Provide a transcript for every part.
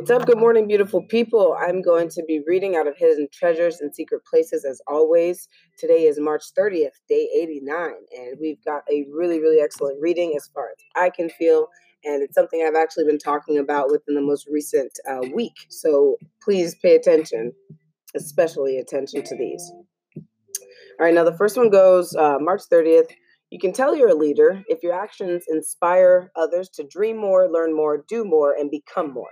What's up? Good morning, beautiful people. I'm going to be reading out of Hidden Treasures and Secret Places as always. Today is March 30th, day 89, and we've got a really, really excellent reading as far as I can feel. And it's something I've actually been talking about within the most recent uh, week. So please pay attention, especially attention to these. All right, now the first one goes uh, March 30th. You can tell you're a leader if your actions inspire others to dream more, learn more, do more, and become more.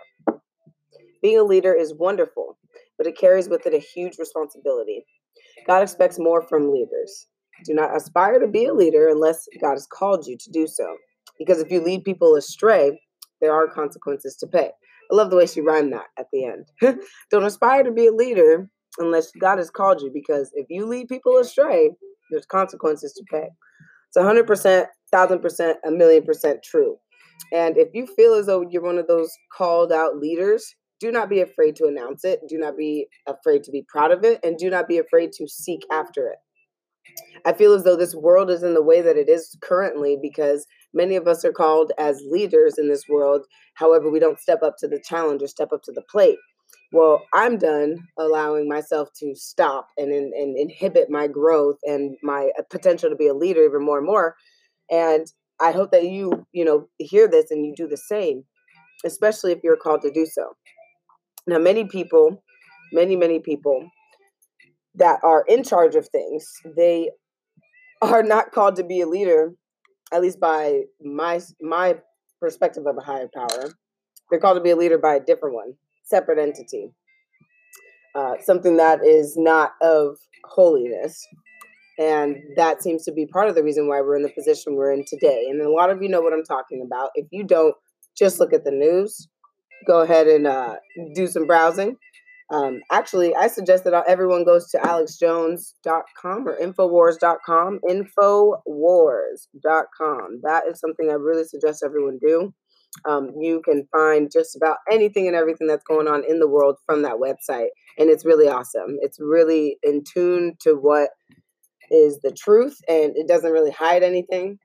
Being a leader is wonderful, but it carries with it a huge responsibility. God expects more from leaders. Do not aspire to be a leader unless God has called you to do so. Because if you lead people astray, there are consequences to pay. I love the way she rhymed that at the end. Don't aspire to be a leader unless God has called you, because if you lead people astray, there's consequences to pay. It's 100%, 1000%, a million percent true. And if you feel as though you're one of those called out leaders, do not be afraid to announce it. Do not be afraid to be proud of it. And do not be afraid to seek after it. I feel as though this world is in the way that it is currently because many of us are called as leaders in this world. However, we don't step up to the challenge or step up to the plate. Well, I'm done allowing myself to stop and, and, and inhibit my growth and my uh, potential to be a leader even more and more. And I hope that you, you know, hear this and you do the same, especially if you're called to do so. Now, many people, many, many people that are in charge of things, they are not called to be a leader, at least by my my perspective of a higher power. They're called to be a leader by a different one, separate entity, uh, something that is not of holiness. And that seems to be part of the reason why we're in the position we're in today. And a lot of you know what I'm talking about. If you don't, just look at the news go ahead and uh, do some browsing. Um, actually, I suggest that everyone goes to alexjones.com or infowars.com, infowars.com. That is something I really suggest everyone do. Um, you can find just about anything and everything that's going on in the world from that website. And it's really awesome. It's really in tune to what is the truth and it doesn't really hide anything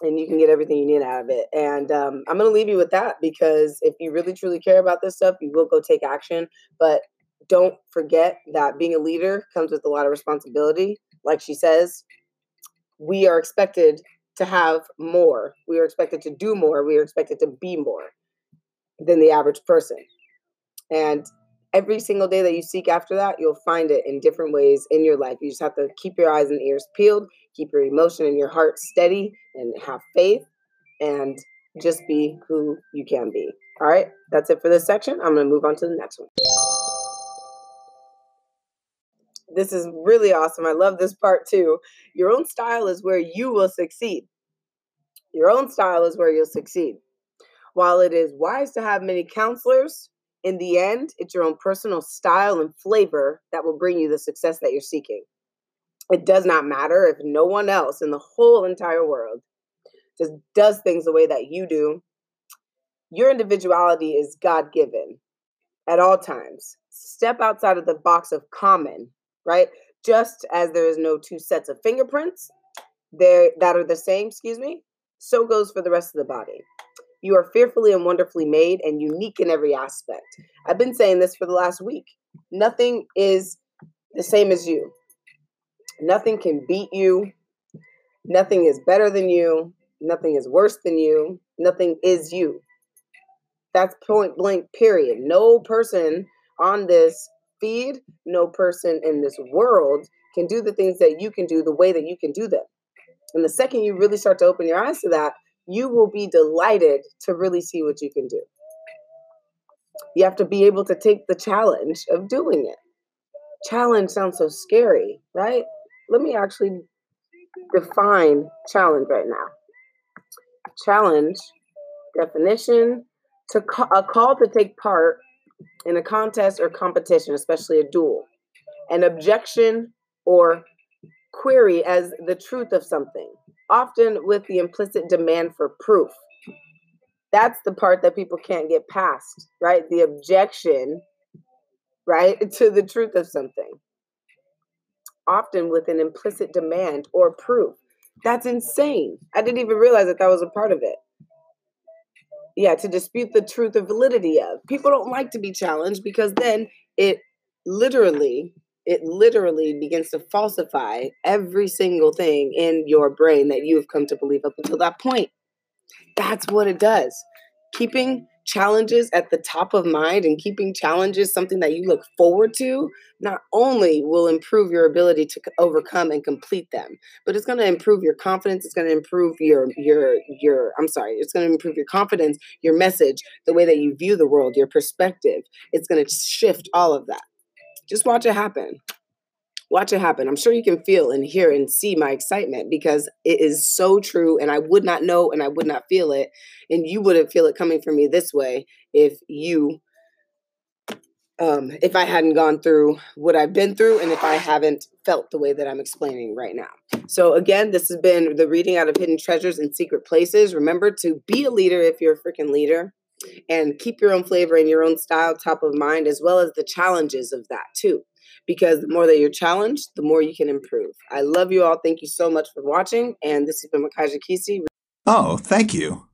and you can get everything you need out of it. And um, I'm going to leave you with that because if you really truly care about this stuff, you will go take action. But don't forget that being a leader comes with a lot of responsibility. Like she says, we are expected to have more. We are expected to do more. We are expected to be more than the average person. And every single day that you seek after that, you'll find it in different ways in your life. You just have to keep your eyes and ears peeled, keep your emotion and your heart steady, and have faith, and just be who you can be. All right, that's it for this section. I'm going to move on to the next one. This is really awesome. I love this part too. Your own style is where you will succeed. Your own style is where you'll succeed. While it is wise to have many counselors, in the end, it's your own personal style and flavor that will bring you the success that you're seeking. It does not matter if no one else in the whole entire world just does things the way that you do. Your individuality is God given at all times. Step outside of the box of common, right? Just as there is no two sets of fingerprints there that are the same, excuse me, so goes for the rest of the body. You are fearfully and wonderfully made and unique in every aspect. I've been saying this for the last week. Nothing is the same as you. Nothing can beat you. Nothing is better than you. Nothing is worse than you. Nothing is you. That's point blank, period. No person on this feed, no person in this world can do the things that you can do the way that you can do them. And the second you really start to open your eyes to that, you will be delighted to really see what you can do. You have to be able to take the challenge of doing it. Challenge sounds so scary, right? Let me actually define challenge right now. Challenge definition to ca- a call to take part in a contest or competition, especially a duel. An objection or query as the truth of something often with the implicit demand for proof. That's the part that people can't get past, right? The objection, right, to the truth of something. Often with an implicit demand or proof. That's insane. I didn't even realize that that was a part of it. yeah, to dispute the truth or validity of. People don't like to be challenged because then it literally it literally begins to falsify every single thing in your brain that you have come to believe up until that point. That's what it does. Keeping challenges at the top of mind and keeping challenges something that you look forward to not only will improve your ability to overcome and complete them but it's going to improve your confidence it's going to improve your your your i'm sorry it's going to improve your confidence your message the way that you view the world your perspective. It's going to shift all of that. Just watch it happen watch it happen. I'm sure you can feel and hear and see my excitement because it is so true. And I would not know and I would not feel it. And you wouldn't feel it coming from me this way if you, um, if I hadn't gone through what I've been through and if I haven't felt the way that I'm explaining right now. So, again, this has been the reading out of Hidden Treasures and Secret Places. Remember to be a leader if you're a freaking leader and keep your own flavor and your own style top of mind, as well as the challenges of that, too because the more that you're challenged, the more you can improve. I love you all. Thank you so much for watching. And this has been Makaja Kisi. Oh, thank you.